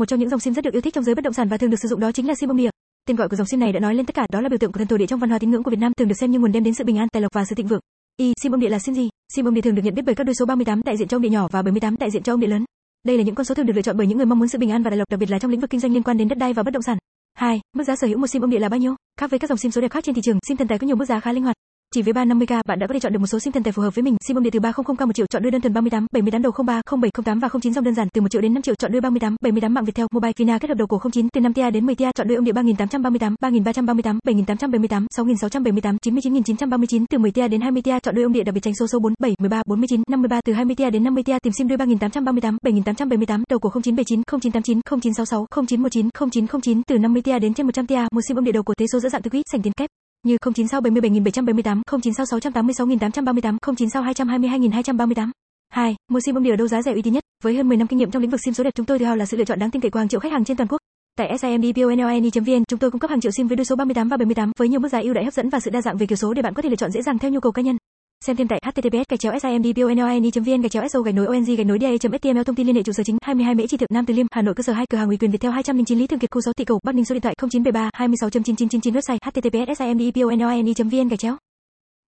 Một trong những dòng sim rất được yêu thích trong giới bất động sản và thường được sử dụng đó chính là sim bông địa. Tên gọi của dòng sim này đã nói lên tất cả, đó là biểu tượng của thần thổ địa trong văn hóa tín ngưỡng của Việt Nam, thường được xem như nguồn đem đến sự bình an, tài lộc và sự thịnh vượng. Y, sim bông địa là sim gì? Sim bông địa thường được nhận biết bởi các đuôi số 38 đại diện cho ông địa nhỏ và 78 đại diện cho ông địa lớn. Đây là những con số thường được lựa chọn bởi những người mong muốn sự bình an và tài lộc, đặc biệt là trong lĩnh vực kinh doanh liên quan đến đất đai và bất động sản. 2. Mức giá sở hữu một sim ông địa là bao nhiêu? Khác với các dòng sim số đẹp khác trên thị trường, sim thần tài có nhiều mức giá khá linh hoạt. Chỉ với 350k, bạn đã có thể chọn được một số sim thần tài phù hợp với mình. Sim ông địa từ 300k 1 triệu, chọn đuôi đơn thuần 38, 78 đầu 03, 07, 08 và 09 dòng đơn giản. Từ 1 triệu đến 5 triệu, chọn đuôi 38, 78 mạng Viettel, Mobile Vina kết hợp đầu cổ 09 từ 5 tia đến 10 tia, chọn đuôi ông địa 3838, 3338, 7878, 6678, 99939 từ 10 tia đến 20 tia, chọn đuôi ông địa đặc biệt tranh số số 4, 7, 13, 49, 53 từ 20 tia đến 50 tia, tìm sim đuôi 3838, 7878, đầu cổ 0979, 0989, 0966, 0919, 0909 từ 50 tia đến trên 100 tia, một sim ông địa đầu cổ thế số giữa dạng từ quýt sành tiền kép như 09677.778, 096686838, 096222238. 2. Mua sim ông đĩa đấu giá rẻ uy tín nhất, với hơn 10 năm kinh nghiệm trong lĩnh vực sim số đẹp chúng tôi thì là sự lựa chọn đáng tin cậy của hàng triệu khách hàng trên toàn quốc. Tại simdponline.vn chúng tôi cung cấp hàng triệu sim với đuôi số 38 và 78 với nhiều mức giá ưu đãi hấp dẫn và sự đa dạng về kiểu số để bạn có thể lựa chọn dễ dàng theo nhu cầu cá nhân. Xem thêm tại https gạch chéo simdbonline vn gạch chéo so gạch nối ong gạch nối da html thông tin liên hệ trụ sở chính 22 Mễ Chi Thượng Nam Từ Liêm, Hà Nội, cơ sở 2 cửa hàng ủy quyền Viettel 209 Lý Thường Kiệt, khu 6 Thị Cầu, Bắc Ninh, số điện thoại 0973 26.9999 website https simdbonline vn gạch chéo.